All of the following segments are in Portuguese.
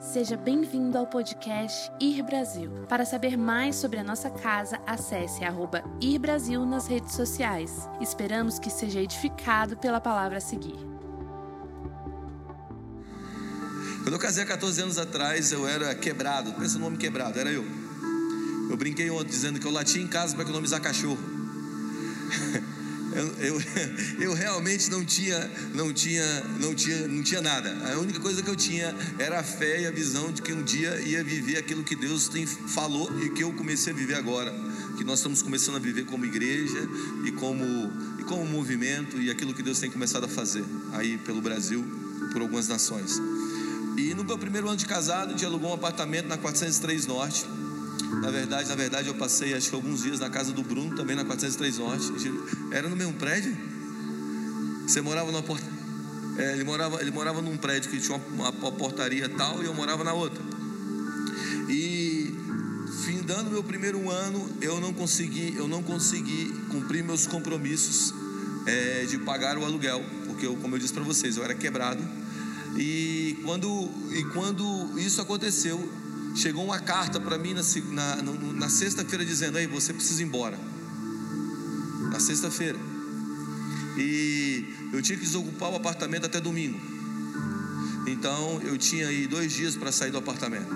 Seja bem-vindo ao podcast Ir Brasil. Para saber mais sobre a nossa casa, acesse arroba Ir Brasil nas redes sociais. Esperamos que seja edificado pela palavra a seguir. Quando eu casei há 14 anos atrás, eu era quebrado. Pensa no nome quebrado, era eu. Eu brinquei ontem dizendo que eu latia em casa para economizar cachorro. Eu, eu, eu, realmente não tinha, não tinha, não tinha, não tinha nada. A única coisa que eu tinha era a fé e a visão de que um dia ia viver aquilo que Deus tem falou e que eu comecei a viver agora, que nós estamos começando a viver como igreja e como e como movimento e aquilo que Deus tem começado a fazer aí pelo Brasil, por algumas nações. E no meu primeiro ano de casado, a gente alugou um apartamento na 403 Norte na verdade, na verdade, eu passei acho que alguns dias na casa do Bruno, também na 403 Norte. Era no mesmo prédio? Você morava numa porta. É, ele, morava, ele morava num prédio que tinha uma, uma portaria tal e eu morava na outra. E findando meu primeiro ano, eu não consegui, eu não consegui cumprir meus compromissos é, de pagar o aluguel, porque eu, como eu disse para vocês, eu era quebrado. E quando, e quando isso aconteceu, chegou uma carta para mim na, na, na sexta-feira dizendo: aí você precisa ir embora. Na sexta-feira. E eu tinha que desocupar o apartamento até domingo. Então eu tinha aí dois dias para sair do apartamento.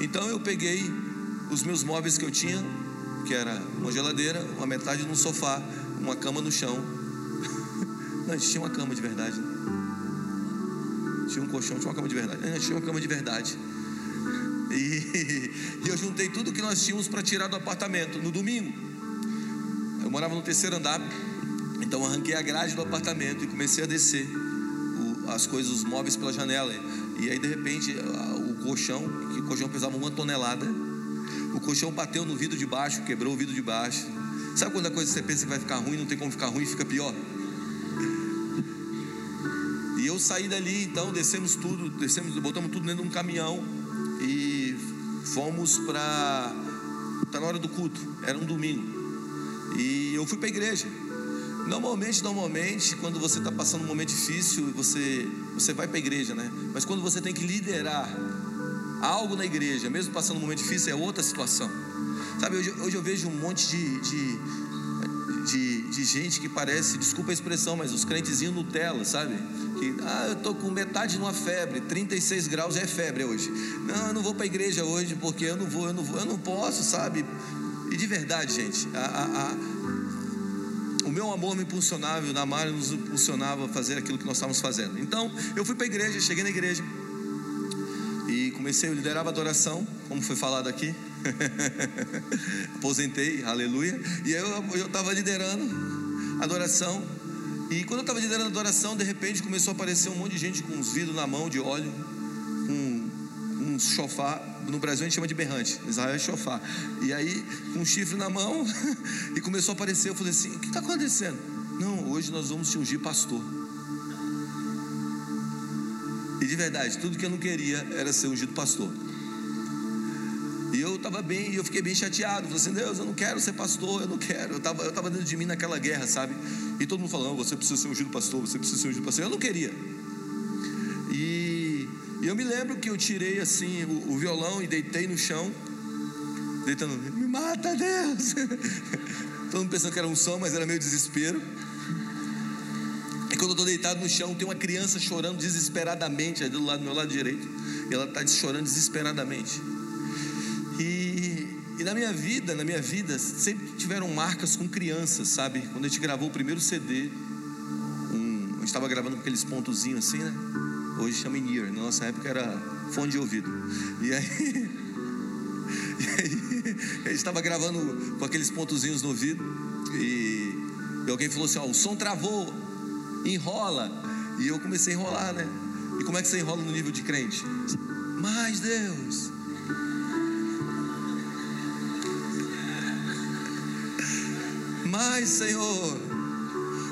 Então eu peguei os meus móveis que eu tinha, que era uma geladeira, uma metade num sofá, uma cama no chão. Não, a gente tinha uma cama de verdade. Tinha um colchão, tinha uma cama de verdade. A gente tinha uma cama de verdade. E, eu juntei tudo que nós tínhamos para tirar do apartamento no domingo. Eu morava no terceiro andar, então arranquei a grade do apartamento e comecei a descer o, as coisas, os móveis pela janela. E aí de repente o colchão, que o colchão pesava uma tonelada, o colchão bateu no vidro de baixo, quebrou o vidro de baixo. Sabe quando a coisa você pensa que vai ficar ruim, não tem como ficar ruim, fica pior? E eu saí dali, então descemos tudo, descemos, botamos tudo dentro de um caminhão fomos para tá na hora do culto, era um domingo. E eu fui para a igreja. Normalmente, normalmente, quando você está passando um momento difícil, você você vai para a igreja, né? Mas quando você tem que liderar algo na igreja, mesmo passando um momento difícil, é outra situação. Sabe, hoje, hoje eu vejo um monte de, de, de, de gente que parece, desculpa a expressão, mas os crentezinhos Nutella, sabe? que ah, eu tô com metade de uma febre, 36 graus já é febre hoje. Não, eu não vou para a igreja hoje porque eu não vou, eu não vou, eu não posso, sabe? E de verdade, gente, a, a, a, o meu amor me impulsionava, o Namário nos impulsionava a fazer aquilo que nós estávamos fazendo. Então, eu fui para a igreja, cheguei na igreja e comecei, eu liderava a adoração, como foi falado aqui. Aposentei, aleluia. E eu estava liderando adoração e quando eu estava liderando adoração, de repente começou a aparecer um monte de gente com uns vidros na mão de óleo, com um chofar. No Brasil a gente chama de berrante, Israel é chofar. E aí, com um chifre na mão, e começou a aparecer. Eu falei assim: o que está acontecendo? Não, hoje nós vamos te ungir pastor. E de verdade, tudo que eu não queria era ser ungido pastor. E eu estava bem, e eu fiquei bem chateado. Falei assim, Deus, eu não quero ser pastor, eu não quero. Eu estava eu tava dentro de mim naquela guerra, sabe? E todo mundo falando, você precisa ser ungido pastor, você precisa ser ungido pastor. Eu não queria. E, e eu me lembro que eu tirei assim o, o violão e deitei no chão, deitando, me mata, Deus. todo mundo pensando que era um som, mas era meio desespero. E quando eu estou deitado no chão, tem uma criança chorando desesperadamente ali do lado do meu lado direito. E ela está chorando desesperadamente. E, e na minha vida, na minha vida, sempre tiveram marcas com crianças, sabe? Quando a gente gravou o primeiro CD, um, a gente estava gravando com aqueles pontozinhos assim, né? Hoje chama in ear, na nossa época era fone de ouvido. E aí, e aí a gente estava gravando com aqueles pontozinhos no ouvido e, e alguém falou assim: ó, o som travou, enrola. E eu comecei a enrolar, né? E como é que você enrola no nível de crente? Mais Deus, mais, Senhor.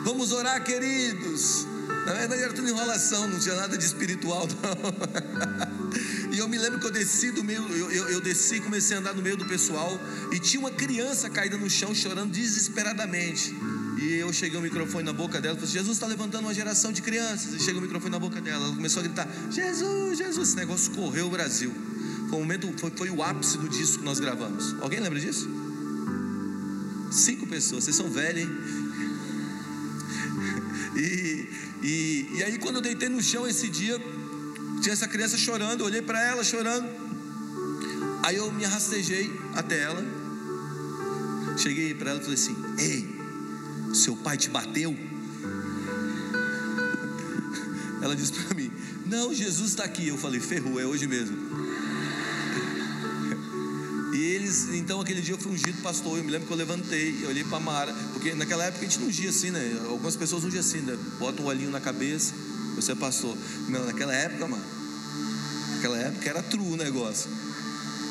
Vamos orar, queridos. Na verdade era tudo enrolação, não tinha nada de espiritual, não. e eu me lembro que eu desci do meio, eu, eu, eu desci, comecei a andar no meio do pessoal, e tinha uma criança caída no chão chorando desesperadamente. E eu cheguei o microfone na boca dela e falei: Jesus está levantando uma geração de crianças. E chega o microfone na boca dela. Ela começou a gritar: Jesus, Jesus. Esse negócio correu o Brasil. Foi, o momento, foi, foi o ápice do disco que nós gravamos. Alguém lembra disso? Cinco pessoas, vocês são velhos, hein? E, e, e aí, quando eu deitei no chão esse dia, tinha essa criança chorando. Eu olhei para ela chorando. Aí eu me arrastejei até ela. Cheguei para ela e falei assim: Ei, seu pai te bateu? Ela disse para mim: Não, Jesus está aqui. Eu falei: Ferrou, é hoje mesmo. Eles, então aquele dia eu fui ungido pastor. Eu me lembro que eu levantei, eu olhei para Mara, porque naquela época a gente não ungia assim, né? Algumas pessoas ungiam assim, né? Bota um olhinho na cabeça, você é pastor. Não, naquela época, mano, naquela época era true o negócio.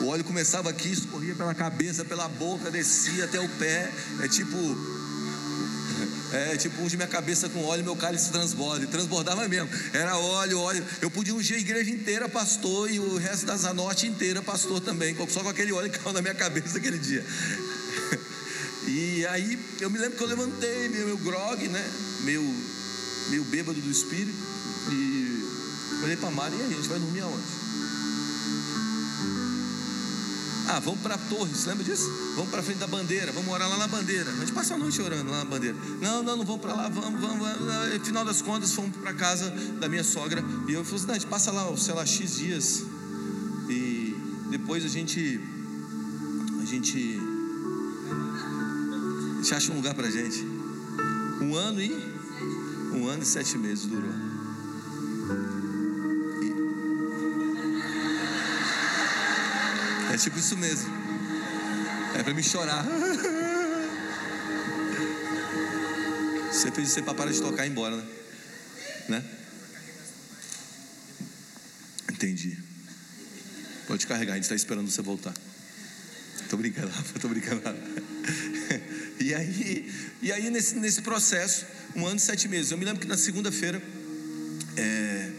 O óleo começava aqui, escorria pela cabeça, pela boca, descia até o pé. É tipo é tipo unge minha cabeça com óleo, meu cálice transborda. E transbordava mesmo. Era óleo, óleo. Eu podia ungir a igreja inteira, pastor, e o resto da Zanote inteira, pastor também. Só com aquele óleo que caiu na minha cabeça aquele dia. E aí eu me lembro que eu levantei, meu, meu grog, né? Meu, meu bêbado do espírito. E olhei para a Mara, e aí, a gente vai dormir aonde? Ah, vamos para Torres, lembra disso? Vamos para frente da bandeira, vamos orar lá na bandeira. A gente passa a noite orando lá na bandeira. Não, não, não vamos para lá, vamos, vamos. vamos. Final das contas, fomos para casa da minha sogra. E eu falei assim: não, a gente passa lá, sei lá, X dias. E depois a gente. A gente. A gente acha um lugar para gente. Um ano e. Um ano e sete meses durou. É tipo isso mesmo. É para me chorar. Você fez isso para parar de tocar e ir embora, né? né? Entendi. Pode carregar, a gente está esperando você voltar. Tô brincando, tô brincando. E aí, e aí nesse, nesse processo, um ano e sete meses. Eu me lembro que na segunda-feira, é,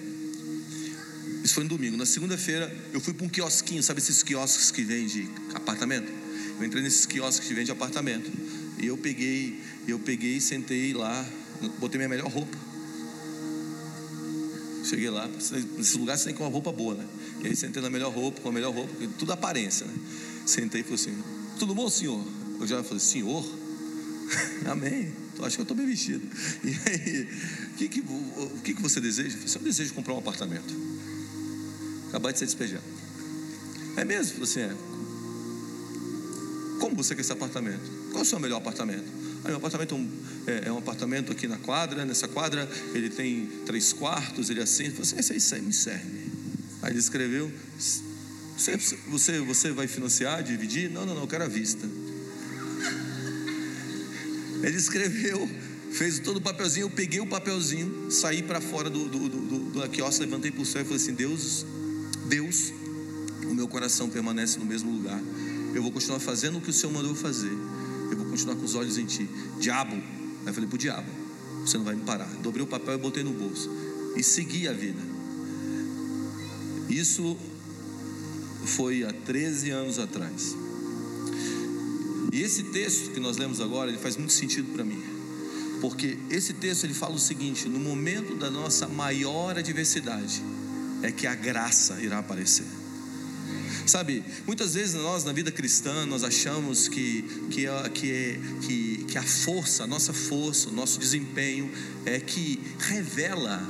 isso foi no domingo. Na segunda-feira, eu fui para um quiosquinho, sabe esses quiosques que vende apartamento? Eu entrei nesses quiosques que vende apartamento. E eu peguei, eu peguei, sentei lá, botei minha melhor roupa. Cheguei lá, nesse lugar você tem com uma roupa boa, né? E aí sentei na melhor roupa, com a melhor roupa, tudo aparência, né? Sentei e falei assim: Tudo bom, senhor? Eu já falei: Senhor? Amém. Acho que eu estou bem vestido. E aí, o que, que, o que, que você deseja? Eu, falei, eu desejo comprar um apartamento acabar de ser despejado. É mesmo? Você é. Como você quer esse apartamento? Qual é o seu melhor apartamento? Ah, meu apartamento é, é, é um apartamento aqui na quadra. Nessa quadra ele tem três quartos. Ele é assim. Você, esse aí me serve. Aí ele escreveu: você, você, você vai financiar, dividir? Não, não, não, eu quero a vista. Ele escreveu, fez todo o papelzinho. Eu peguei o papelzinho, saí para fora do, do, do, do, do quiosque, levantei para o céu e falei assim: Deus, Deus, o meu coração permanece no mesmo lugar. Eu vou continuar fazendo o que o Senhor mandou fazer. Eu vou continuar com os olhos em Ti. Diabo, aí eu falei para o diabo: Você não vai me parar. Dobrei o papel e botei no bolso. E segui a vida. Isso foi há 13 anos atrás. E esse texto que nós lemos agora, ele faz muito sentido para mim. Porque esse texto ele fala o seguinte: no momento da nossa maior adversidade, é que a graça irá aparecer. Sabe, muitas vezes nós na vida cristã nós achamos que, que, que, que, que a força, a nossa força, o nosso desempenho é que revela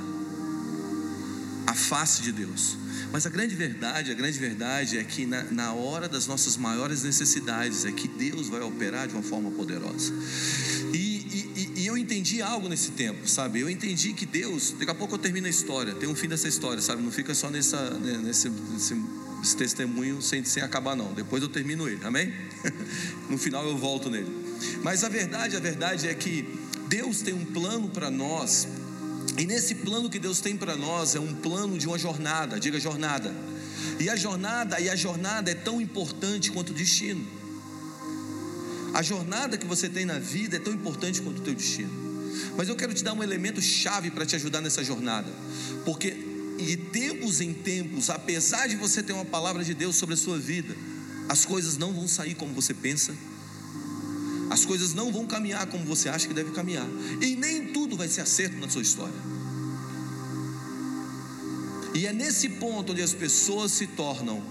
a face de Deus. Mas a grande verdade, a grande verdade é que na, na hora das nossas maiores necessidades é que Deus vai operar de uma forma poderosa. Entendi algo nesse tempo, sabe? Eu entendi que Deus, daqui a pouco eu termino a história, tem um fim dessa história, sabe? Não fica só nessa, né, nesse, nesse, nesse testemunho sem, sem acabar, não. Depois eu termino ele, amém? no final eu volto nele. Mas a verdade, a verdade é que Deus tem um plano para nós, e nesse plano que Deus tem para nós é um plano de uma jornada, diga jornada. E a jornada, e a jornada é tão importante quanto o destino. A jornada que você tem na vida é tão importante quanto o teu destino. Mas eu quero te dar um elemento chave para te ajudar nessa jornada. Porque de tempos em tempos, apesar de você ter uma palavra de Deus sobre a sua vida, as coisas não vão sair como você pensa. As coisas não vão caminhar como você acha que deve caminhar. E nem tudo vai ser acerto na sua história. E é nesse ponto onde as pessoas se tornam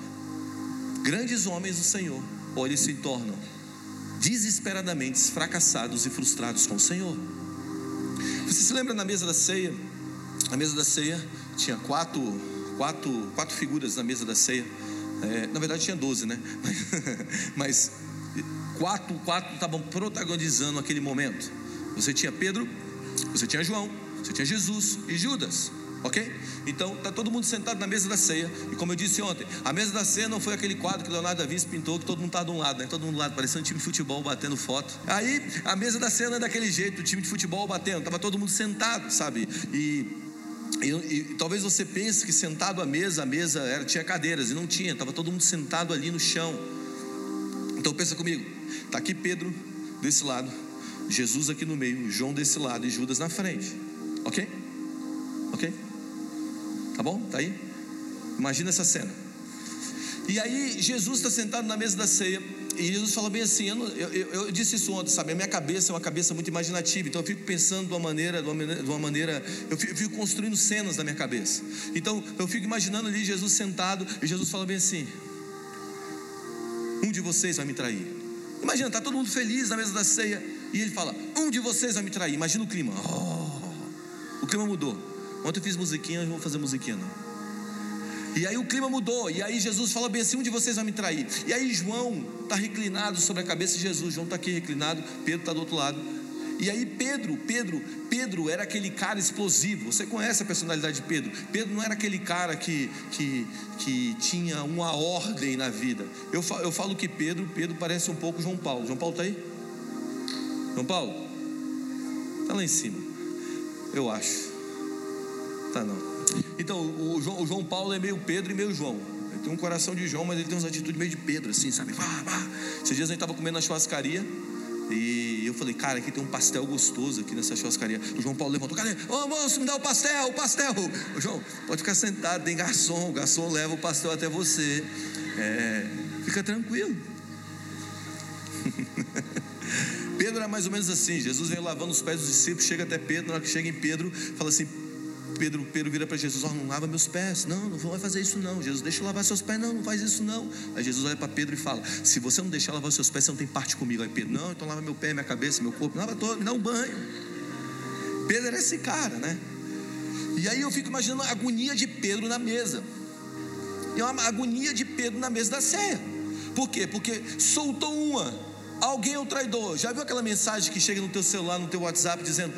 grandes homens do Senhor, ou eles se tornam desesperadamente fracassados e frustrados com o Senhor. Você se lembra na mesa da ceia? Na mesa da ceia tinha quatro, quatro, quatro figuras na mesa da ceia. É, na verdade tinha doze, né? Mas quatro, quatro estavam protagonizando aquele momento. Você tinha Pedro, você tinha João, você tinha Jesus e Judas. Ok? Então tá todo mundo sentado na mesa da ceia. E como eu disse ontem, a mesa da ceia não foi aquele quadro que Leonardo da Vinci pintou, que todo mundo tá de um lado, né? Todo mundo do lado, parecendo um time de futebol batendo foto. Aí a mesa da ceia é daquele jeito, o time de futebol batendo, tava todo mundo sentado, sabe? E e, e, talvez você pense que sentado à mesa, a mesa era, tinha cadeiras, e não tinha, estava todo mundo sentado ali no chão. Então pensa comigo, está aqui Pedro desse lado, Jesus aqui no meio, João desse lado e Judas na frente. Ok? Ok? Tá bom? Tá aí? Imagina essa cena. E aí Jesus está sentado na mesa da ceia e Jesus fala bem assim, eu, eu, eu, disse isso ontem, sabe? A minha cabeça é uma cabeça muito imaginativa, então eu fico pensando de uma maneira, de uma maneira, de uma maneira eu, fico, eu fico construindo cenas na minha cabeça. Então eu fico imaginando ali Jesus sentado e Jesus fala bem assim: Um de vocês vai me trair. Imagina, tá todo mundo feliz na mesa da ceia e ele fala: Um de vocês vai me trair. Imagina o clima. Oh, o clima mudou. Ontem eu fiz musiquinha, eu vou fazer musiquinha não. E aí o clima mudou. E aí Jesus fala bem assim: um de vocês vai me trair. E aí João está reclinado sobre a cabeça de Jesus. João está aqui reclinado, Pedro está do outro lado. E aí Pedro, Pedro, Pedro era aquele cara explosivo. Você conhece a personalidade de Pedro? Pedro não era aquele cara que, que, que tinha uma ordem na vida. Eu falo, eu falo que Pedro, Pedro parece um pouco João Paulo. João Paulo está aí? João Paulo? Está lá em cima. Eu acho. Não. Então, o João, o João Paulo é meio Pedro e meio João. Ele tem um coração de João, mas ele tem umas atitudes meio de Pedro, assim, sabe? Vá, vá. Esses dias a gente estava comendo na churrascaria. E eu falei, cara, aqui tem um pastel gostoso aqui nessa churrascaria. O João Paulo levantou, cadê? Ô moço, me dá o pastel, o pastel. Ô, João, pode ficar sentado, tem garçom, o garçom leva o pastel até você. É, fica tranquilo. Pedro era mais ou menos assim. Jesus veio lavando os pés dos discípulos, chega até Pedro, na hora que chega em Pedro, fala assim: Pedro, Pedro vira para Jesus: oh, não lava meus pés, não, não vai fazer isso não. Jesus, deixa eu lavar seus pés, não, não faz isso não. Aí Jesus olha para Pedro e fala: Se você não deixar lavar seus pés, você não tem parte comigo. Aí Pedro, não, então lava meu pé, minha cabeça, meu corpo, lava todo, me dá um banho. Pedro era esse cara, né? E aí eu fico imaginando a agonia de Pedro na mesa. E uma agonia de Pedro na mesa da ceia. Por quê? Porque soltou uma. Alguém é o traidor. Já viu aquela mensagem que chega no teu celular, no teu WhatsApp, dizendo: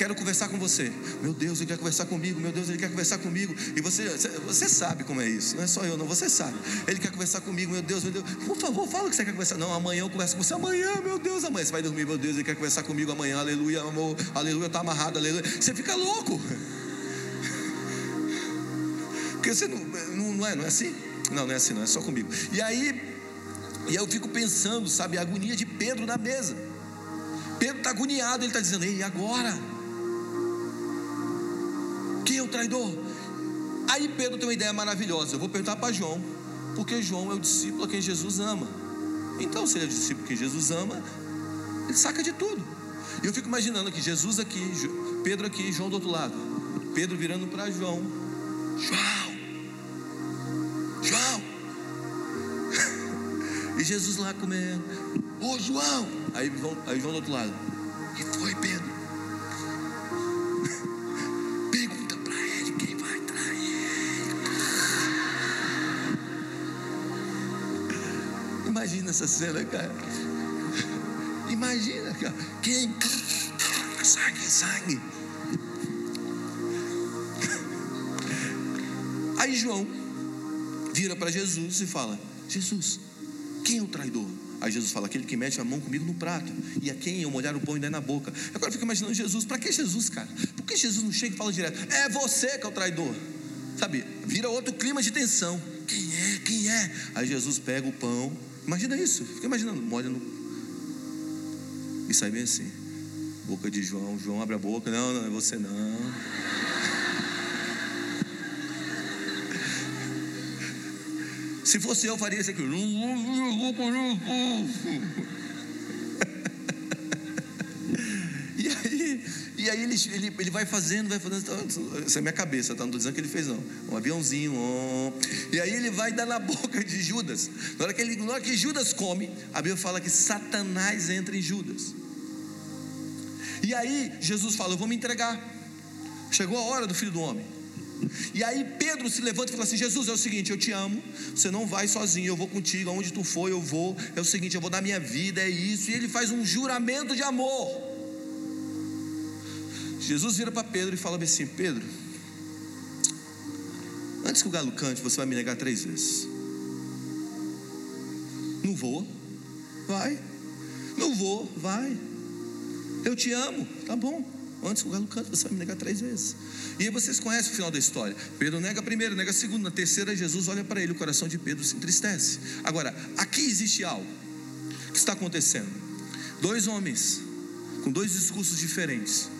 quero conversar com você. Meu Deus, ele quer conversar comigo. Meu Deus, ele quer conversar comigo. E você, você sabe como é isso. Não é só eu, não. Você sabe. Ele quer conversar comigo. Meu Deus, meu Deus. Por favor, fala que você quer conversar. Não, amanhã eu converso com você. Amanhã, meu Deus, amanhã você vai dormir. Meu Deus, ele quer conversar comigo amanhã. Aleluia, amor. Aleluia, está amarrado. Aleluia. Você fica louco. Porque você não, não, não é, não é assim? Não, não é assim, não. É só comigo. E aí, e eu fico pensando, sabe, a agonia de Pedro na mesa. Pedro está agoniado, ele está dizendo: Ei, agora? O traidor? Aí Pedro tem uma ideia maravilhosa. Eu vou perguntar para João, porque João é o discípulo a quem Jesus ama. Então, se ele é o discípulo que Jesus ama, ele saca de tudo. E eu fico imaginando aqui, Jesus aqui, Pedro aqui, João do outro lado. Pedro virando para João. João! João! e Jesus lá comendo. Ô João! Aí, aí João do outro lado. que foi, Pedro? Imagina essa cena, cara. Imagina, cara. Quem? Sangue, sangue. Aí João vira para Jesus e fala: Jesus, quem é o traidor? Aí Jesus fala: aquele que mete a mão comigo no prato, e a quem eu molhar o pão e der na boca. Agora eu fico imaginando Jesus: para que Jesus, cara? Por que Jesus não chega e fala direto: é você que é o traidor? Sabe, vira outro clima de tensão. Quem é? Quem é? Aí Jesus pega o pão, Imagina isso, fica imaginando, molha no. E sai bem assim. Boca de João, João abre a boca, não, não, é você não. Se fosse eu, faria isso aqui. aí ele, ele, ele vai fazendo, vai fazendo. Isso é minha cabeça, tá? Não estou dizendo que ele fez, não. Um aviãozinho. E aí ele vai dar na boca de Judas. Na hora, que ele, na hora que Judas come, a Bíblia fala que Satanás entra em Judas. E aí Jesus fala: Eu vou me entregar. Chegou a hora do filho do homem. E aí Pedro se levanta e fala assim: Jesus, é o seguinte, eu te amo, você não vai sozinho, eu vou contigo, aonde tu for, eu vou. É o seguinte, eu vou dar minha vida, é isso. E ele faz um juramento de amor. Jesus vira para Pedro e fala assim: Pedro, antes que o galo cante, você vai me negar três vezes. Não vou, vai. Não vou, vai. Eu te amo, tá bom. Antes que o galo cante, você vai me negar três vezes. E aí vocês conhecem o final da história. Pedro nega a primeira, nega a segunda, na terceira, Jesus olha para ele, o coração de Pedro se entristece. Agora, aqui existe algo. Que está acontecendo? Dois homens com dois discursos diferentes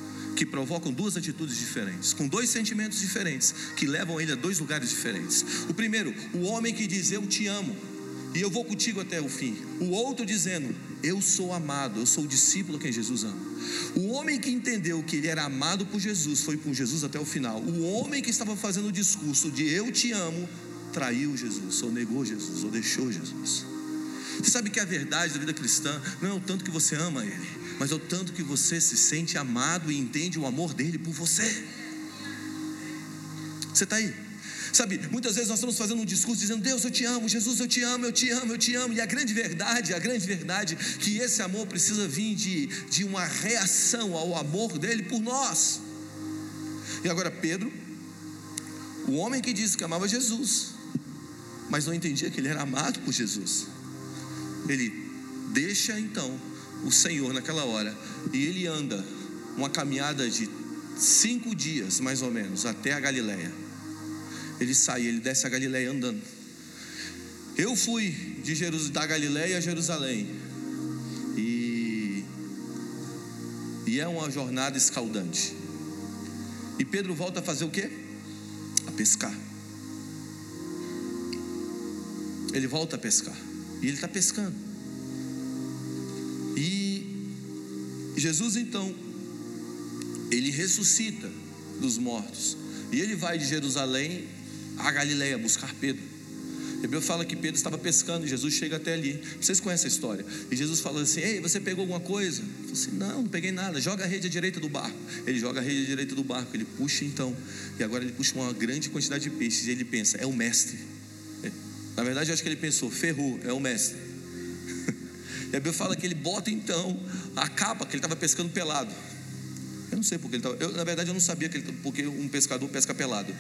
que provocam duas atitudes diferentes, com dois sentimentos diferentes, que levam ele a dois lugares diferentes. O primeiro, o homem que diz: Eu te amo, e eu vou contigo até o fim. O outro dizendo: Eu sou amado, eu sou o discípulo a quem Jesus ama. O homem que entendeu que ele era amado por Jesus foi com Jesus até o final. O homem que estava fazendo o discurso de Eu te amo traiu Jesus, ou negou Jesus, ou deixou Jesus. Você sabe que a verdade da vida cristã não é o tanto que você ama Ele, mas é o tanto que você se sente amado e entende o amor dele por você. Você está aí? Sabe, muitas vezes nós estamos fazendo um discurso dizendo: Deus, eu te amo, Jesus, eu te amo, eu te amo, eu te amo. E a grande verdade, a grande verdade, que esse amor precisa vir de, de uma reação ao amor dele por nós. E agora, Pedro, o homem que disse que amava Jesus, mas não entendia que ele era amado por Jesus, ele deixa então o Senhor naquela hora. E ele anda uma caminhada de cinco dias, mais ou menos, até a Galileia. Ele sai, ele desce a Galileia andando. Eu fui de Jerus, da Galileia a Jerusalém. E, e é uma jornada escaldante. E Pedro volta a fazer o quê? A pescar. Ele volta a pescar. E ele está pescando. Jesus então, ele ressuscita dos mortos. E ele vai de Jerusalém a Galiléia buscar Pedro. A fala que Pedro estava pescando, e Jesus chega até ali. Vocês conhecem a história? E Jesus fala assim: Ei, você pegou alguma coisa? Ele falou assim: Não, não peguei nada. Joga a rede à direita do barco. Ele joga a rede à direita do barco. Ele puxa então. E agora ele puxa uma grande quantidade de peixes. E ele pensa: É o mestre. Na verdade, eu acho que ele pensou: Ferrou, é o mestre. E a Bíblia fala que ele bota então a capa que ele estava pescando pelado. Eu não sei porque ele estava. na verdade, eu não sabia que ele, porque um pescador pesca pelado.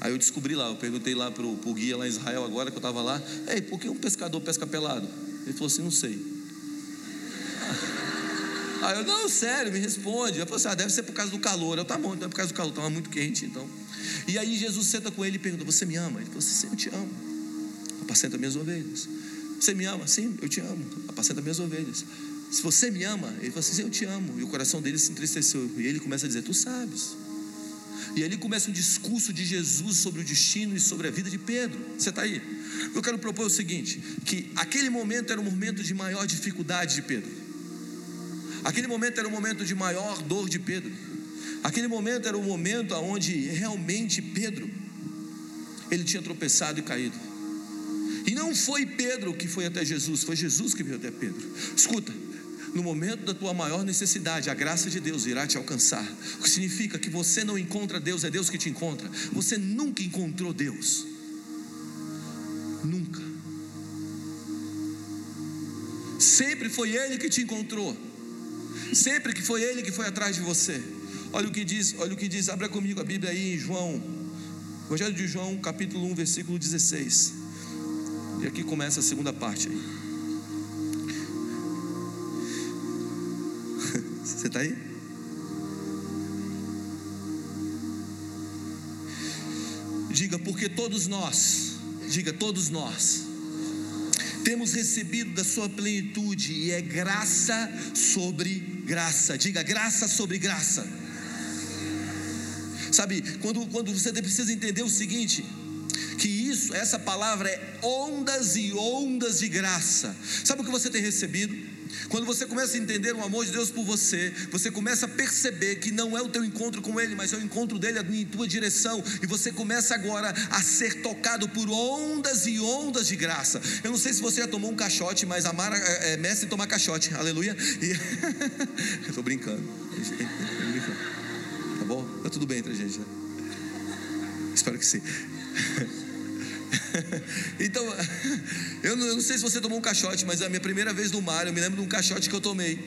Aí eu descobri lá, eu perguntei lá para o guia lá em Israel agora que eu estava lá, ei, por que um pescador pesca pelado? Ele falou assim, não sei. Aí eu, não, sério, me responde. Eu falei assim, ah, deve ser por causa do calor. Eu, tá bom, então é por causa do calor, estava muito quente, então. E aí Jesus senta com ele e pergunta, você me ama? Ele falou assim, sim, eu te amo. Apacenta minhas ovelhas. Você me ama? Sim, eu te amo. Apacenta minhas ovelhas. Se você me ama, ele fala assim: Eu te amo. E o coração dele se entristeceu. E ele começa a dizer: Tu sabes. E ali começa um discurso de Jesus sobre o destino e sobre a vida de Pedro. Você está aí? Eu quero propor o seguinte: que aquele momento era o momento de maior dificuldade de Pedro. Aquele momento era o momento de maior dor de Pedro. Aquele momento era o momento onde realmente Pedro ele tinha tropeçado e caído. E não foi Pedro que foi até Jesus, foi Jesus que veio até Pedro. Escuta, no momento da tua maior necessidade, a graça de Deus irá te alcançar. O que significa que você não encontra Deus, é Deus que te encontra. Você nunca encontrou Deus. Nunca. Sempre foi Ele que te encontrou. Sempre que foi Ele que foi atrás de você. Olha o que diz, olha o que diz, abra comigo a Bíblia aí em João, Evangelho de João, capítulo 1, versículo 16. E aqui começa a segunda parte aí. Você está aí? Diga, porque todos nós, diga, todos nós, temos recebido da sua plenitude e é graça sobre graça. Diga, graça sobre graça. Sabe, quando, quando você precisa entender o seguinte, que isso, essa palavra é ondas e ondas de graça. Sabe o que você tem recebido? Quando você começa a entender o amor de Deus por você, você começa a perceber que não é o teu encontro com Ele, mas é o encontro dele em tua direção, e você começa agora a ser tocado por ondas e ondas de graça. Eu não sei se você já tomou um caixote, mas a Mara é, é mestre tomar caixote, aleluia. E... Eu estou brincando. Tá bom? Tá tudo bem entre a gente, né? Espero que sim. então, eu não, eu não, sei se você tomou um caixote, mas a minha primeira vez no mar, eu me lembro de um caixote que eu tomei.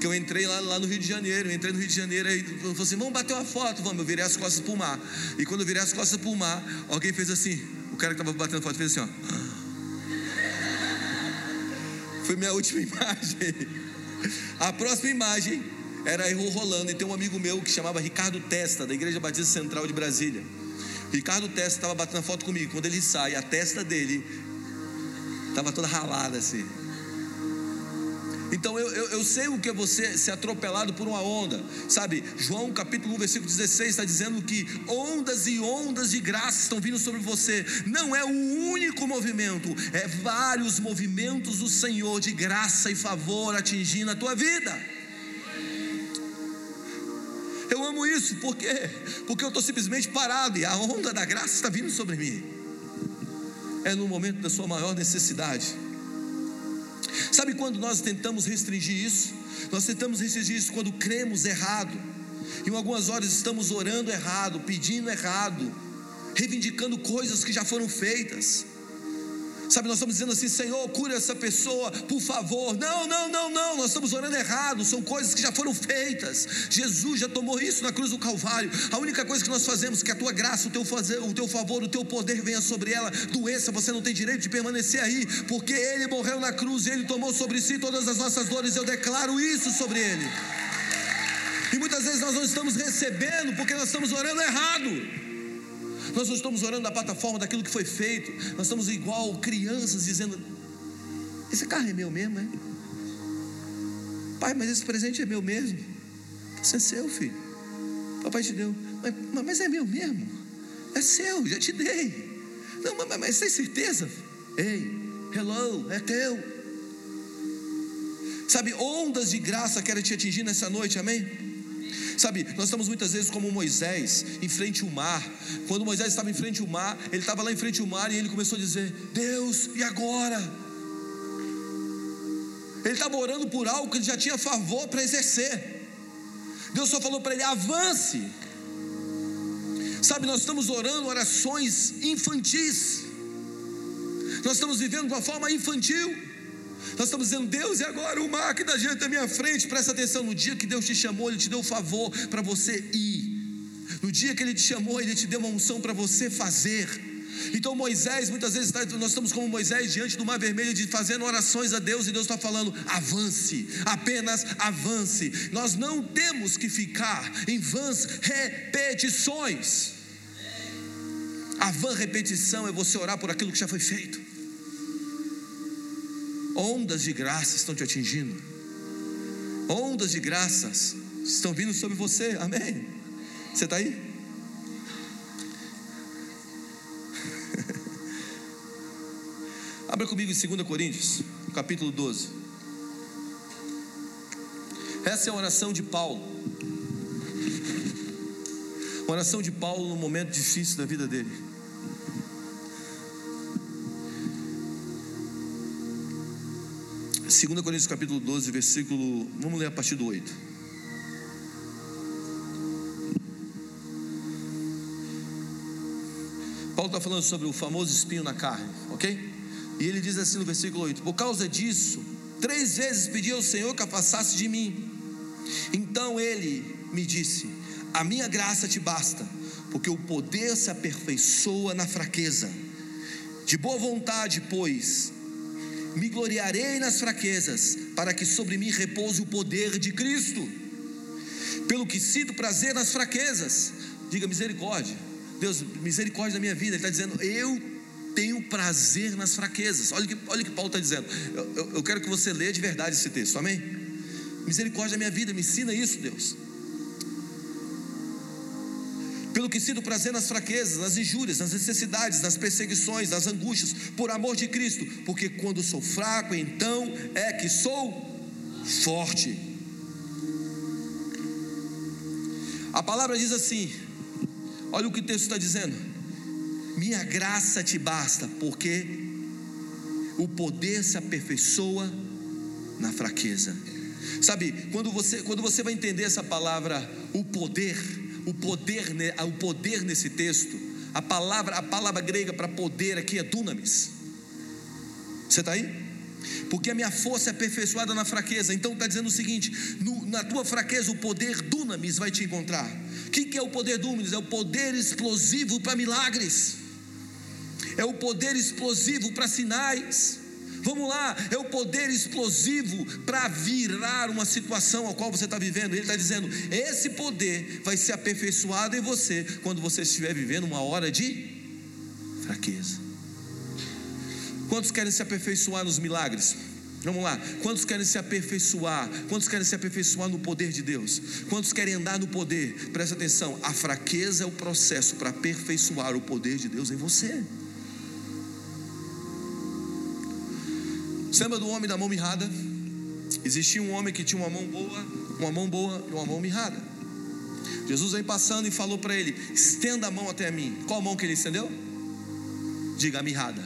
Que eu entrei lá, lá no Rio de Janeiro, eu entrei no Rio de Janeiro e falou assim: vamos bater uma foto, vamos. Eu virei as costas para o mar. E quando eu virei as costas para o mar, alguém fez assim. O cara que estava batendo foto fez assim: ó. Foi minha última imagem. A próxima imagem era eu rolando. E tem um amigo meu que chamava Ricardo Testa, da Igreja Batista Central de Brasília. Ricardo Testa estava batendo foto comigo. Quando ele sai, a testa dele estava toda ralada assim. Então eu, eu, eu, sei o que é você ser atropelado por uma onda, sabe? João capítulo 1, versículo 16 está dizendo que ondas e ondas de graça estão vindo sobre você. Não é um único movimento, é vários movimentos do Senhor de graça e favor atingindo a tua vida. Eu amo isso, por quê? Porque eu estou simplesmente parado e a onda da graça está vindo sobre mim. É no momento da sua maior necessidade. Sabe quando nós tentamos restringir isso? Nós tentamos restringir isso quando cremos errado. Em algumas horas estamos orando errado, pedindo errado, reivindicando coisas que já foram feitas. Sabe, nós estamos dizendo assim, Senhor, cura essa pessoa, por favor. Não, não, não, não, nós estamos orando errado, são coisas que já foram feitas. Jesus já tomou isso na cruz do Calvário. A única coisa que nós fazemos é que a tua graça, o teu, fazer, o teu favor, o teu poder venha sobre ela. Doença, você não tem direito de permanecer aí, porque Ele morreu na cruz, Ele tomou sobre si todas as nossas dores. Eu declaro isso sobre Ele. E muitas vezes nós não estamos recebendo porque nós estamos orando errado. Nós não estamos orando na plataforma daquilo que foi feito. Nós estamos igual crianças dizendo: Esse carro é meu mesmo, é? Pai, mas esse presente é meu mesmo. Isso é seu, filho. Papai te deu. Mas, mas é meu mesmo. É seu, já te dei. Não, mas, mas tem certeza? Ei, hello, é teu. Sabe, ondas de graça querem te atingir nessa noite, amém? Sabe, nós estamos muitas vezes como Moisés, em frente ao mar. Quando Moisés estava em frente ao mar, ele estava lá em frente ao mar e ele começou a dizer: Deus, e agora? Ele estava orando por algo que ele já tinha favor para exercer. Deus só falou para ele: avance. Sabe, nós estamos orando orações infantis. Nós estamos vivendo de uma forma infantil. Nós estamos dizendo, Deus, e agora o mar que da gente à minha frente, presta atenção, no dia que Deus te chamou, Ele te deu o favor para você ir. No dia que Ele te chamou, Ele te deu uma unção para você fazer. Então Moisés, muitas vezes nós estamos como Moisés diante do mar vermelho, de fazendo orações a Deus, e Deus está falando: avance, apenas avance. Nós não temos que ficar em vãs repetições. A vã repetição é você orar por aquilo que já foi feito. Ondas de graça estão te atingindo. Ondas de graças estão vindo sobre você. Amém. Você está aí? Abra comigo em 2 Coríntios, capítulo 12. Essa é a oração de Paulo. oração de Paulo no momento difícil da vida dele. 2 Coríntios capítulo 12, versículo. Vamos ler a partir do 8. Paulo está falando sobre o famoso espinho na carne, ok? E ele diz assim no versículo 8: Por causa disso, três vezes pedi ao Senhor que afastasse de mim. Então ele me disse: A minha graça te basta, porque o poder se aperfeiçoa na fraqueza. De boa vontade, pois, me gloriarei nas fraquezas, para que sobre mim repouse o poder de Cristo. Pelo que sinto prazer nas fraquezas, diga misericórdia. Deus, misericórdia da minha vida. Ele está dizendo, eu tenho prazer nas fraquezas. Olha o que, olha que Paulo está dizendo. Eu, eu, eu quero que você leia de verdade esse texto, amém? Misericórdia da minha vida, me ensina isso, Deus pelo que sinto prazer nas fraquezas, nas injúrias, nas necessidades, nas perseguições, nas angústias, por amor de Cristo, porque quando sou fraco, então é que sou forte. A palavra diz assim: olha o que o texto está dizendo. Minha graça te basta, porque o poder se aperfeiçoa na fraqueza. Sabe, quando você, quando você vai entender essa palavra, o poder, o poder, o poder nesse texto, a palavra, a palavra grega para poder aqui é dunamis. Você está aí? Porque a minha força é aperfeiçoada na fraqueza. Então está dizendo o seguinte: no, na tua fraqueza, o poder dunamis vai te encontrar. O que, que é o poder dunamis? É o poder explosivo para milagres, é o poder explosivo para sinais. Vamos lá, é o poder explosivo para virar uma situação a qual você está vivendo. Ele está dizendo: esse poder vai ser aperfeiçoado em você quando você estiver vivendo uma hora de fraqueza. Quantos querem se aperfeiçoar nos milagres? Vamos lá. Quantos querem se aperfeiçoar? Quantos querem se aperfeiçoar no poder de Deus? Quantos querem andar no poder? Presta atenção. A fraqueza é o processo para aperfeiçoar o poder de Deus em você. Você lembra do homem da mão mirrada? Existia um homem que tinha uma mão boa, uma mão boa e uma mão mirrada. Jesus vem passando e falou para ele: estenda a mão até mim. Qual mão que ele estendeu? Diga a mirrada.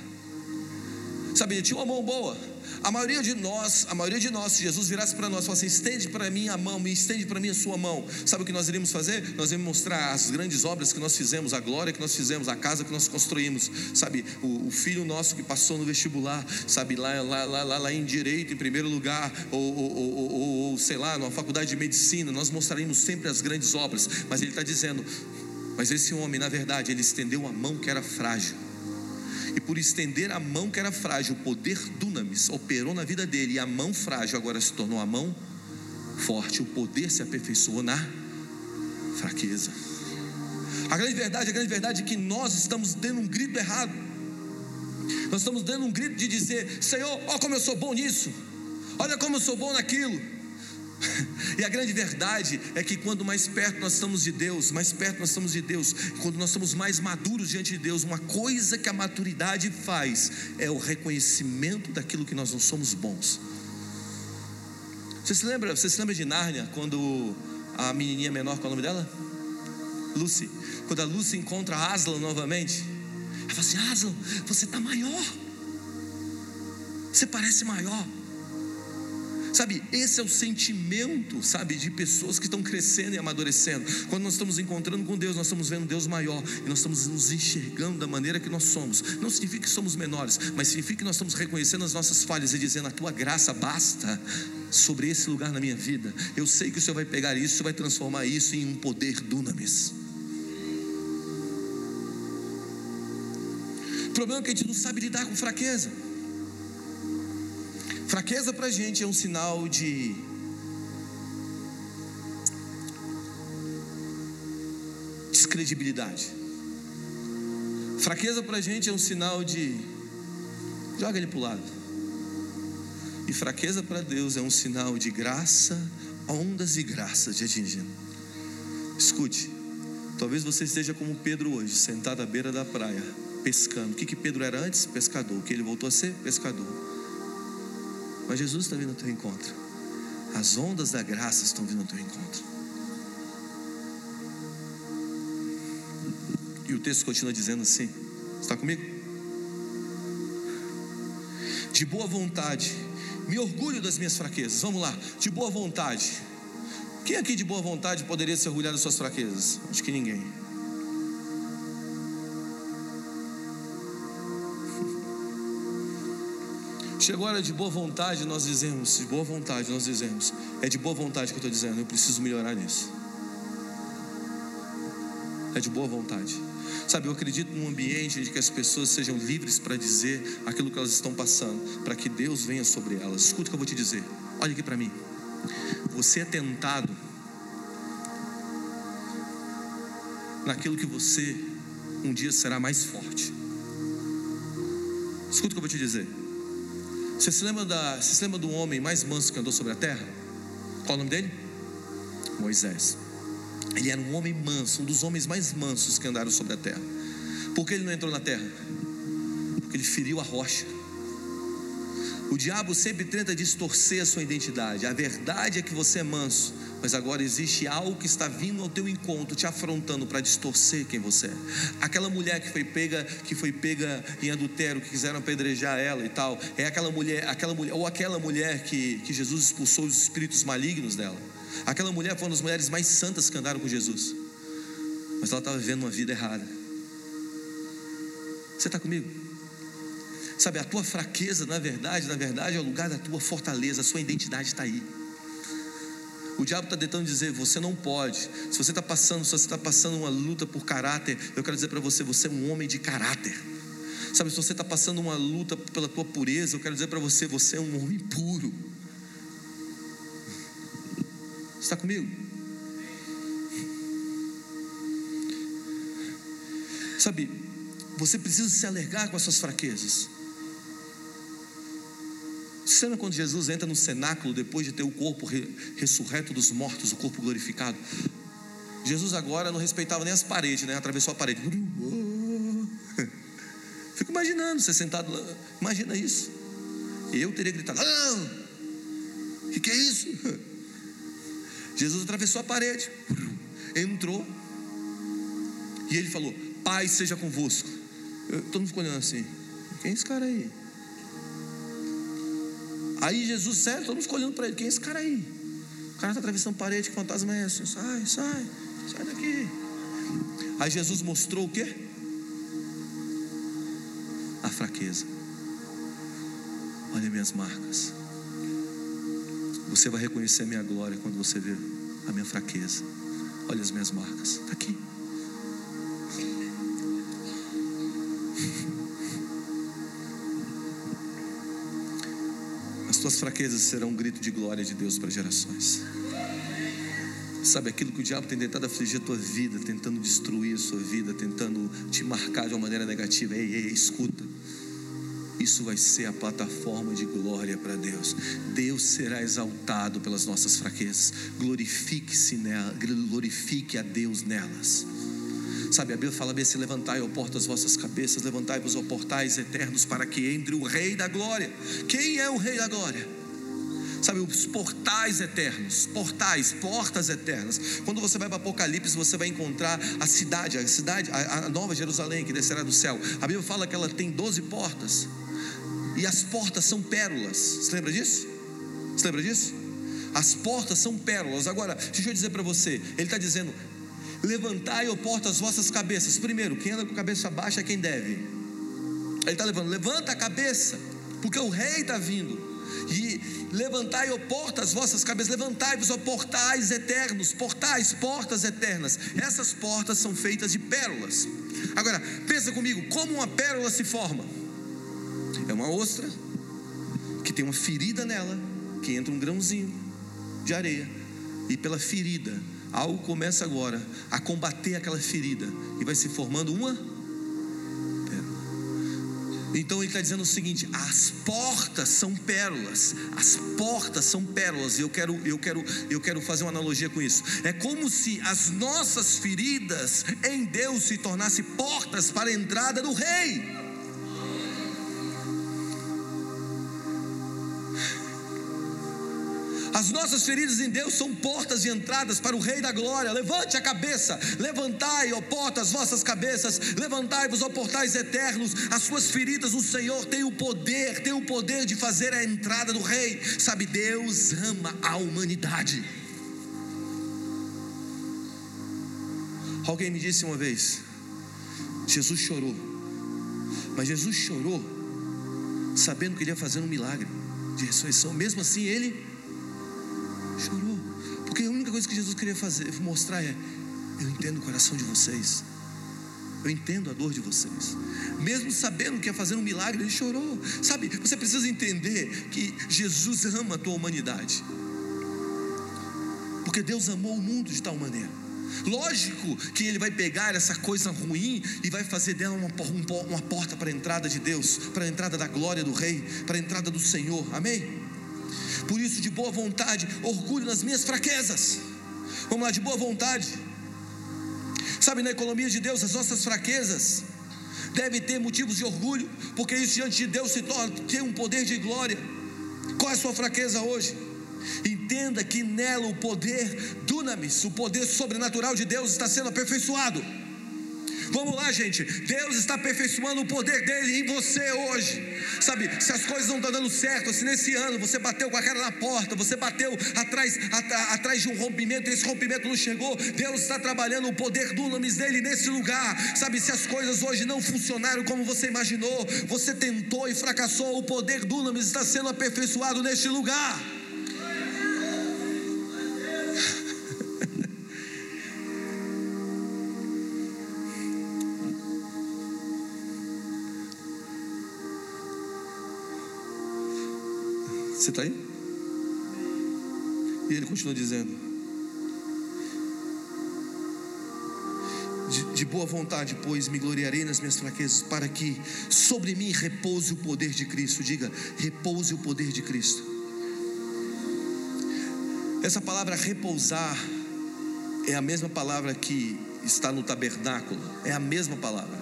Ele tinha uma mão boa, a maioria de nós, a maioria de nós, se Jesus virasse para nós e falasse, estende para mim a mão, me estende para mim a sua mão, sabe o que nós iríamos fazer? Nós iríamos mostrar as grandes obras que nós fizemos, a glória que nós fizemos, a casa que nós construímos, sabe? O, o filho nosso que passou no vestibular, sabe? Lá, lá, lá, lá, em direito, em primeiro lugar, ou, ou, ou, ou, sei lá, numa faculdade de medicina, nós mostraríamos sempre as grandes obras, mas ele está dizendo, mas esse homem, na verdade, ele estendeu a mão que era frágil e por estender a mão que era frágil, o poder dunamis operou na vida dele, e a mão frágil agora se tornou a mão forte. O poder se aperfeiçoou na fraqueza. A grande verdade, a grande verdade é que nós estamos dando um grito errado. Nós estamos dando um grito de dizer: Senhor, olha como eu sou bom nisso, olha como eu sou bom naquilo. E a grande verdade é que quando mais perto nós estamos de Deus, mais perto nós estamos de Deus, quando nós estamos mais maduros diante de Deus, uma coisa que a maturidade faz é o reconhecimento daquilo que nós não somos bons. Você se lembra, você se lembra de Nárnia quando a menininha menor, qual é o nome dela? Lucy. Quando a Lucy encontra Aslan novamente, ela fala assim: Aslan, você está maior. Você parece maior. Sabe, esse é o sentimento, sabe, de pessoas que estão crescendo e amadurecendo. Quando nós estamos encontrando com Deus, nós estamos vendo Deus maior e nós estamos nos enxergando da maneira que nós somos. Não significa que somos menores, mas significa que nós estamos reconhecendo as nossas falhas e dizendo: A tua graça basta sobre esse lugar na minha vida. Eu sei que o Senhor vai pegar isso, o Senhor vai transformar isso em um poder dunamis. O problema é que a gente não sabe lidar com fraqueza. Fraqueza para a gente é um sinal de descredibilidade. Fraqueza para a gente é um sinal de joga ele para o lado. E fraqueza para Deus é um sinal de graça, ondas e graças de atingindo. Escute, talvez você esteja como Pedro hoje, sentado à beira da praia, pescando. O que, que Pedro era antes? Pescador. O que ele voltou a ser? Pescador. Mas Jesus está vindo ao teu encontro. As ondas da graça estão vindo ao teu encontro. E o texto continua dizendo assim: Está comigo? De boa vontade, me orgulho das minhas fraquezas. Vamos lá, de boa vontade. Quem aqui de boa vontade poderia se orgulhar das suas fraquezas? Acho que ninguém. Chegou a hora de boa vontade, nós dizemos, de boa vontade, nós dizemos, é de boa vontade que eu estou dizendo, eu preciso melhorar nisso. É de boa vontade. Sabe, eu acredito num ambiente de que as pessoas sejam livres para dizer aquilo que elas estão passando, para que Deus venha sobre elas. Escuta o que eu vou te dizer. Olha aqui para mim. Você é tentado naquilo que você um dia será mais forte. Escuta o que eu vou te dizer. Você se lembra, da, você se lembra do homem mais manso que andou sobre a terra? Qual o nome dele? Moisés. Ele era um homem manso, um dos homens mais mansos que andaram sobre a terra. Por que ele não entrou na terra? Porque ele feriu a rocha. O diabo sempre tenta distorcer a sua identidade. A verdade é que você é manso, mas agora existe algo que está vindo ao teu encontro, te afrontando para distorcer quem você é. Aquela mulher que foi pega, que foi pega em adultério, que quiseram apedrejar ela e tal, é aquela mulher, aquela mulher ou aquela mulher que, que Jesus expulsou os espíritos malignos dela. Aquela mulher foi uma das mulheres mais santas que andaram com Jesus, mas ela estava vivendo uma vida errada. Você está comigo? Sabe, a tua fraqueza, na verdade, na verdade, é o lugar da tua fortaleza, a sua identidade está aí. O diabo está tentando dizer, você não pode. Se você está passando, se você está passando uma luta por caráter, eu quero dizer para você, você é um homem de caráter. Sabe, se você está passando uma luta pela tua pureza, eu quero dizer para você, você é um homem puro. Está comigo? Sabe, você precisa se alegrar com as suas fraquezas. Lembra quando Jesus entra no cenáculo depois de ter o corpo ressurreto dos mortos, o corpo glorificado? Jesus agora não respeitava nem as paredes, né? Atravessou a parede. Fico imaginando você sentado lá. Imagina isso. Eu teria gritado: Ah! O que, que é isso? Jesus atravessou a parede, entrou e ele falou: Pai seja convosco. Todo mundo ficou olhando assim: Quem é esse cara aí? Aí Jesus, sério, todo mundo escolhendo para ele: quem é esse cara aí? O cara está atravessando parede, que fantasma é esse? Sai, sai, sai daqui. Aí Jesus mostrou o quê? A fraqueza. Olha minhas marcas. Você vai reconhecer a minha glória quando você ver a minha fraqueza. Olha as minhas marcas. Está aqui. Tuas fraquezas serão um grito de glória de Deus para gerações. Sabe aquilo que o diabo tem tentado afligir a tua vida, tentando destruir a sua vida, tentando te marcar de uma maneira negativa. Ei, ei, escuta. Isso vai ser a plataforma de glória para Deus. Deus será exaltado pelas nossas fraquezas. Glorifique-se nela, glorifique a Deus nelas. Sabe, a Bíblia fala bem assim: levantai, ó porta, as vossas cabeças, levantai-vos, ó portais eternos, para que entre o Rei da Glória. Quem é o Rei da Glória? Sabe, os portais eternos, portais, portas eternas. Quando você vai para Apocalipse, você vai encontrar a cidade, a cidade, a, a nova Jerusalém que descerá do céu. A Bíblia fala que ela tem 12 portas, e as portas são pérolas. Você lembra disso? Você lembra disso? As portas são pérolas. Agora, deixa eu dizer para você, ele está dizendo: Levantai, ó porta, as vossas cabeças. Primeiro, quem anda com a cabeça baixa é quem deve. Ele está levando, levanta a cabeça, porque o rei está vindo. E levantai, ó as vossas cabeças, levantai-vos, ó portais eternos, portais, portas eternas. Essas portas são feitas de pérolas. Agora, pensa comigo, como uma pérola se forma? É uma ostra que tem uma ferida nela, que entra um grãozinho de areia, e pela ferida Algo começa agora a combater aquela ferida e vai se formando uma pérola. Então ele está dizendo o seguinte: as portas são pérolas, as portas são pérolas. Eu quero, eu quero, eu quero fazer uma analogia com isso. É como se as nossas feridas em Deus se tornassem portas para a entrada do Rei. As nossas feridas em Deus são portas de entradas para o Rei da Glória. Levante a cabeça, levantai, ó portas, as vossas cabeças, levantai-vos, ó portais eternos. As suas feridas, o Senhor tem o poder, tem o poder de fazer a entrada do Rei. Sabe, Deus ama a humanidade. Alguém me disse uma vez: Jesus chorou, mas Jesus chorou sabendo que ele ia fazer um milagre de ressurreição, mesmo assim ele Chorou. Porque a única coisa que Jesus queria fazer, mostrar é: eu entendo o coração de vocês. Eu entendo a dor de vocês. Mesmo sabendo que ia fazer um milagre, ele chorou. Sabe, você precisa entender que Jesus ama a tua humanidade. Porque Deus amou o mundo de tal maneira. Lógico que ele vai pegar essa coisa ruim e vai fazer dela uma, uma porta para a entrada de Deus, para a entrada da glória do Rei, para a entrada do Senhor. Amém? Por isso, de boa vontade, orgulho nas minhas fraquezas. Vamos lá, de boa vontade. Sabe, na economia de Deus, as nossas fraquezas devem ter motivos de orgulho, porque isso diante de Deus se torna ter um poder de glória. Qual é a sua fraqueza hoje? Entenda que nela o poder dunamis, o poder sobrenatural de Deus está sendo aperfeiçoado. Vamos lá, gente. Deus está aperfeiçoando o poder dele em você hoje. Sabe, se as coisas não estão dando certo, se nesse ano você bateu com a cara na porta, você bateu atrás, atrás de um rompimento e esse rompimento não chegou, Deus está trabalhando o poder do nome dele nesse lugar. Sabe, se as coisas hoje não funcionaram como você imaginou, você tentou e fracassou, o poder do nome está sendo aperfeiçoado neste lugar. Você está aí? E ele continua dizendo: de, de, boa vontade, pois me gloriarei nas minhas fraquezas, para que sobre mim repouse o poder de Cristo. Diga, repouse o poder de Cristo. Essa palavra repousar é a mesma palavra que está no tabernáculo, é a mesma palavra.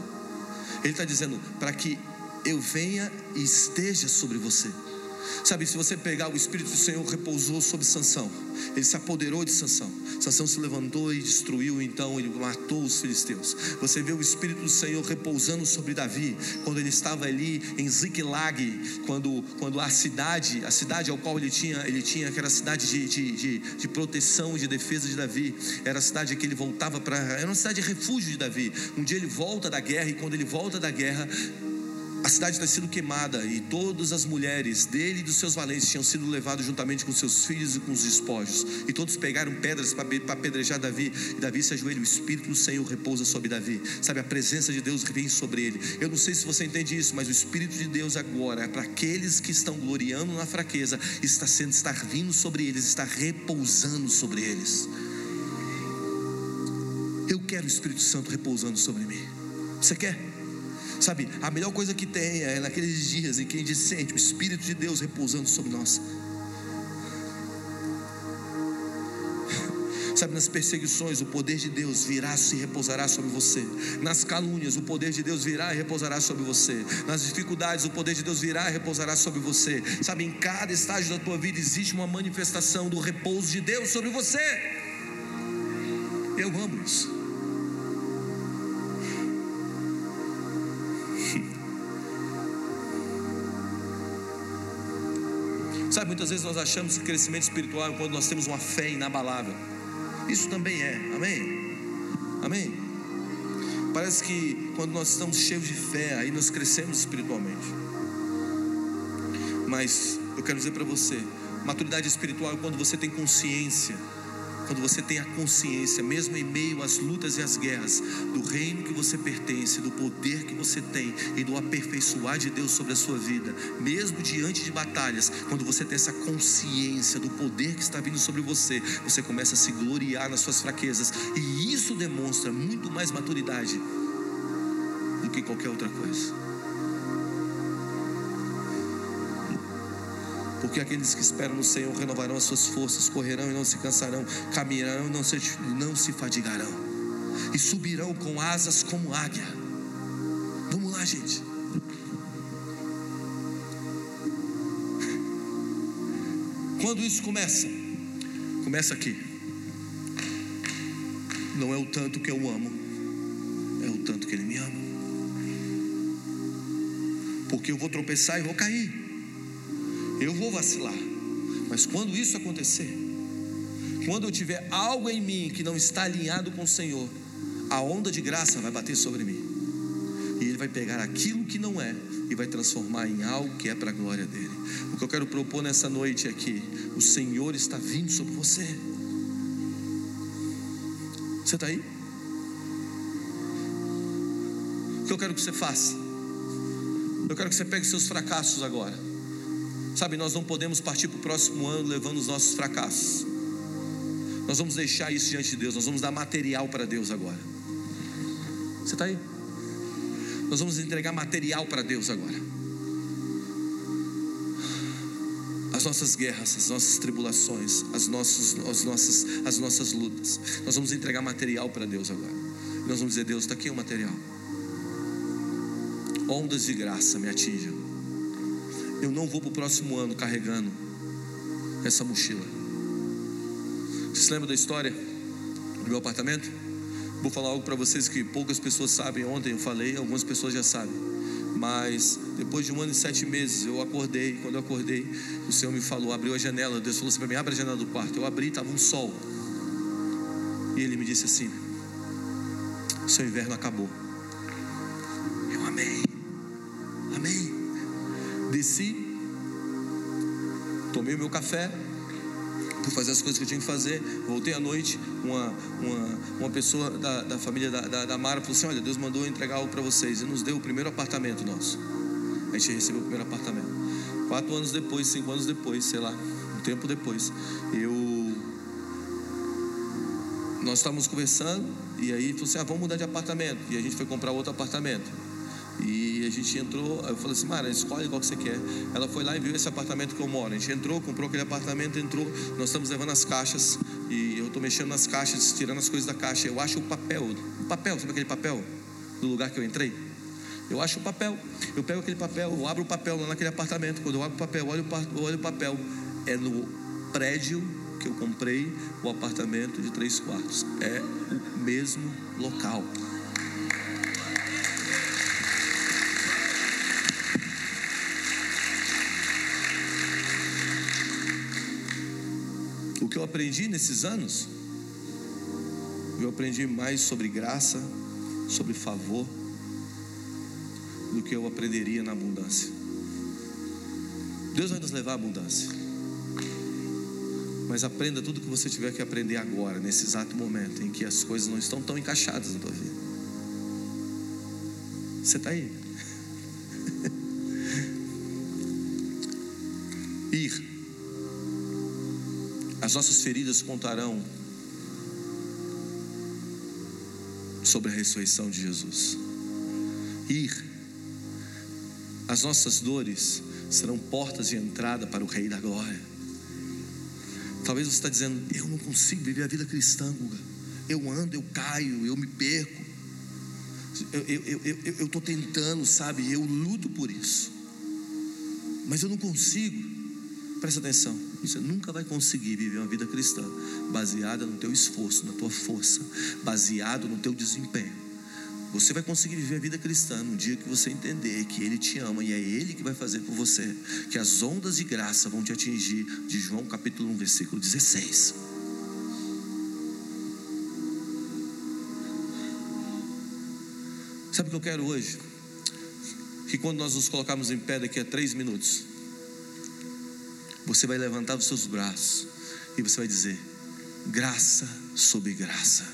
Ele está dizendo para que eu venha e esteja sobre você. Sabe, se você pegar o Espírito do Senhor repousou sobre Sansão, ele se apoderou de Sansão. Sansão se levantou e destruiu, então ele matou os filisteus. Você vê o Espírito do Senhor repousando sobre Davi, quando ele estava ali em Ziklag, quando, quando a cidade, a cidade ao qual ele tinha, ele tinha, que era a cidade de, de, de, de proteção de defesa de Davi, era a cidade que ele voltava para, era uma cidade de refúgio de Davi. Um dia ele volta da guerra, e quando ele volta da guerra, a cidade está sendo queimada e todas as mulheres dele e dos seus valentes tinham sido levados juntamente com seus filhos e com os despojos. E todos pegaram pedras para apedrejar Davi. E Davi se ajoelha, o Espírito do Senhor repousa sobre Davi. Sabe, a presença de Deus vem sobre ele. Eu não sei se você entende isso, mas o Espírito de Deus agora é para aqueles que estão gloriando na fraqueza, está sendo, está vindo sobre eles, está repousando sobre eles. Eu quero o Espírito Santo repousando sobre mim. Você quer? Sabe, a melhor coisa que tem é naqueles dias em que a gente sente o Espírito de Deus repousando sobre nós. Sabe, nas perseguições, o poder de Deus virá e repousará sobre você. Nas calúnias, o poder de Deus virá e repousará sobre você. Nas dificuldades, o poder de Deus virá e repousará sobre você. Sabe, em cada estágio da tua vida existe uma manifestação do repouso de Deus sobre você. Eu amo isso. Muitas vezes nós achamos que crescimento espiritual é quando nós temos uma fé inabalável. Isso também é, amém? Amém? Parece que quando nós estamos cheios de fé, aí nós crescemos espiritualmente. Mas eu quero dizer para você: maturidade espiritual é quando você tem consciência quando você tem a consciência, mesmo em meio às lutas e às guerras, do reino que você pertence, do poder que você tem e do aperfeiçoar de Deus sobre a sua vida, mesmo diante de batalhas, quando você tem essa consciência do poder que está vindo sobre você, você começa a se gloriar nas suas fraquezas, e isso demonstra muito mais maturidade do que qualquer outra coisa. Porque aqueles que esperam no Senhor renovarão as suas forças, correrão e não se cansarão, caminharão e não se, não se fadigarão, e subirão com asas como águia. Vamos lá, gente. Quando isso começa? Começa aqui. Não é o tanto que eu amo, é o tanto que Ele me ama. Porque eu vou tropeçar e vou cair. Eu vou vacilar. Mas quando isso acontecer, quando eu tiver algo em mim que não está alinhado com o Senhor, a onda de graça vai bater sobre mim. E Ele vai pegar aquilo que não é e vai transformar em algo que é para a glória dele. O que eu quero propor nessa noite é que o Senhor está vindo sobre você. Você está aí? O que eu quero que você faça? Eu quero que você pegue seus fracassos agora. Sabe, nós não podemos partir para o próximo ano levando os nossos fracassos. Nós vamos deixar isso diante de Deus, nós vamos dar material para Deus agora. Você está aí? Nós vamos entregar material para Deus agora. As nossas guerras, as nossas tribulações, as nossas, as nossas, as nossas lutas. Nós vamos entregar material para Deus agora. nós vamos dizer: Deus, está aqui o material. Ondas de graça me atinjam Eu não vou para o próximo ano carregando essa mochila. Você se lembra da história do meu apartamento? Vou falar algo para vocês que poucas pessoas sabem. Ontem eu falei, algumas pessoas já sabem. Mas depois de um ano e sete meses, eu acordei. Quando eu acordei, o Senhor me falou, abriu a janela. Deus falou assim para mim: abre a janela do quarto. Eu abri, estava um sol. E ele me disse assim: seu inverno acabou. Desci, tomei o meu café, fui fazer as coisas que eu tinha que fazer. Voltei à noite, uma, uma, uma pessoa da, da família da, da, da Mara falou assim: Olha, Deus mandou entregar algo para vocês e nos deu o primeiro apartamento nosso. A gente recebeu o primeiro apartamento. Quatro anos depois, cinco anos depois, sei lá, um tempo depois, eu. Nós estávamos conversando e aí falou assim: ah, vamos mudar de apartamento. E a gente foi comprar outro apartamento. E a gente entrou, eu falei assim, Mara, escolhe qual que você quer. Ela foi lá e viu esse apartamento que eu moro. A gente entrou, comprou aquele apartamento, entrou. Nós estamos levando as caixas e eu estou mexendo nas caixas, tirando as coisas da caixa. Eu acho o papel, o papel, sabe aquele papel do lugar que eu entrei? Eu acho o papel. Eu pego aquele papel, eu abro o papel lá naquele apartamento. Quando eu abro o papel, olho, olho o papel. É no prédio que eu comprei o apartamento de três quartos. É o mesmo local. Aprendi nesses anos, eu aprendi mais sobre graça, sobre favor, do que eu aprenderia na abundância. Deus vai nos levar à abundância. Mas aprenda tudo que você tiver que aprender agora, nesse exato momento em que as coisas não estão tão encaixadas na tua vida. Você está aí? As nossas feridas contarão sobre a ressurreição de Jesus. Ir. As nossas dores serão portas de entrada para o Rei da Glória. Talvez você está dizendo, eu não consigo viver a vida cristã, Guga. Eu ando, eu caio, eu me perco. Eu estou eu, eu, eu, tentando, sabe? Eu luto por isso. Mas eu não consigo. Presta atenção. Você nunca vai conseguir viver uma vida cristã baseada no teu esforço, na tua força, baseado no teu desempenho. Você vai conseguir viver a vida cristã no dia que você entender que Ele te ama e é Ele que vai fazer por você, que as ondas de graça vão te atingir, de João capítulo 1, versículo 16. Sabe o que eu quero hoje? Que quando nós nos colocarmos em pé daqui a três minutos, você vai levantar os seus braços e você vai dizer: graça sobre graça.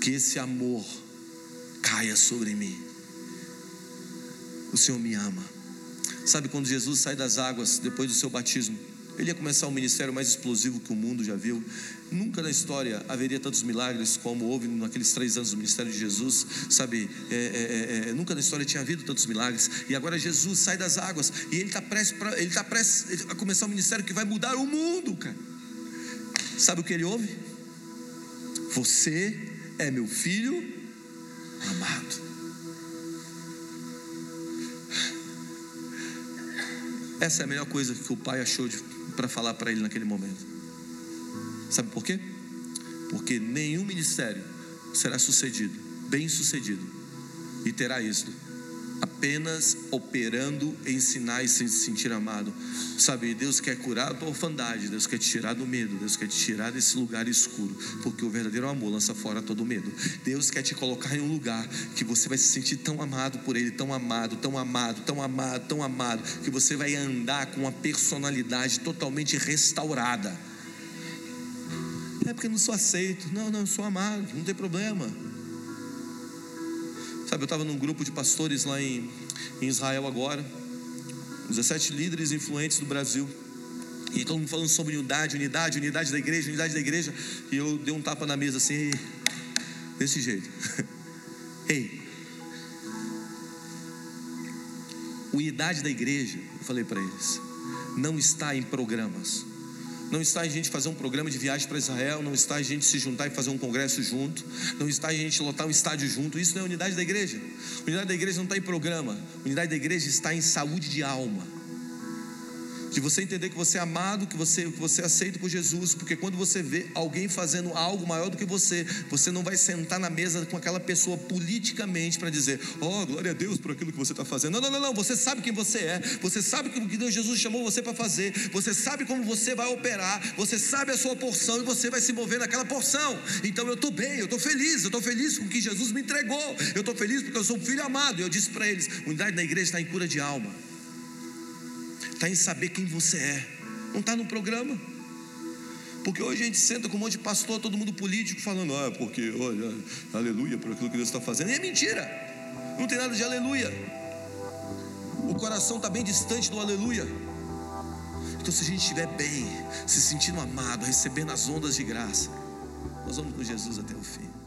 Que esse amor caia sobre mim. O Senhor me ama. Sabe quando Jesus sai das águas depois do seu batismo? Ele ia começar um ministério mais explosivo que o mundo já viu. Nunca na história haveria tantos milagres como houve naqueles três anos do ministério de Jesus, sabe? É, é, é, é nunca na história tinha havido tantos milagres. E agora Jesus sai das águas e ele está prestes, pra, ele tá prestes a começar um ministério que vai mudar o mundo, cara. Sabe o que ele ouve? Você é meu filho amado. Essa é a melhor coisa que o pai achou para falar para ele naquele momento. Sabe por quê? Porque nenhum ministério será sucedido, bem sucedido, e terá êxito apenas operando em sinais sem se sentir amado. Sabe, Deus quer curar a tua orfandade, Deus quer te tirar do medo, Deus quer te tirar desse lugar escuro, porque o verdadeiro amor lança fora todo medo. Deus quer te colocar em um lugar que você vai se sentir tão amado por Ele, tão amado, tão amado, tão amado, tão amado, que você vai andar com uma personalidade totalmente restaurada. É porque eu não sou aceito, não, não, eu sou amado, não tem problema. Sabe, eu estava num grupo de pastores lá em, em Israel agora, 17 líderes influentes do Brasil. E todo mundo falando sobre unidade, unidade, unidade da igreja, unidade da igreja. E eu dei um tapa na mesa assim, desse jeito. Ei, unidade da igreja, eu falei para eles, não está em programas. Não está em gente fazer um programa de viagem para Israel, não está em gente se juntar e fazer um congresso junto, não está em gente lotar um estádio junto. Isso não é unidade da igreja. Unidade da igreja não está em programa, unidade da igreja está em saúde de alma de você entender que você é amado, que você, que você é aceito por Jesus, porque quando você vê alguém fazendo algo maior do que você, você não vai sentar na mesa com aquela pessoa politicamente para dizer, oh, glória a Deus por aquilo que você está fazendo. Não, não, não, não, você sabe quem você é, você sabe o que Deus Jesus chamou você para fazer, você sabe como você vai operar, você sabe a sua porção e você vai se mover naquela porção. Então eu estou bem, eu estou feliz, eu estou feliz com o que Jesus me entregou, eu estou feliz porque eu sou um filho amado. E eu disse para eles: unidade da igreja está em cura de alma está em saber quem você é, não está no programa. Porque hoje a gente senta com um monte de pastor, todo mundo político, falando, ah, porque, olha, aleluia por aquilo que Deus está fazendo. E é mentira, não tem nada de aleluia. O coração está bem distante do aleluia. Então, se a gente estiver bem, se sentindo amado, recebendo as ondas de graça, nós vamos com Jesus até o fim.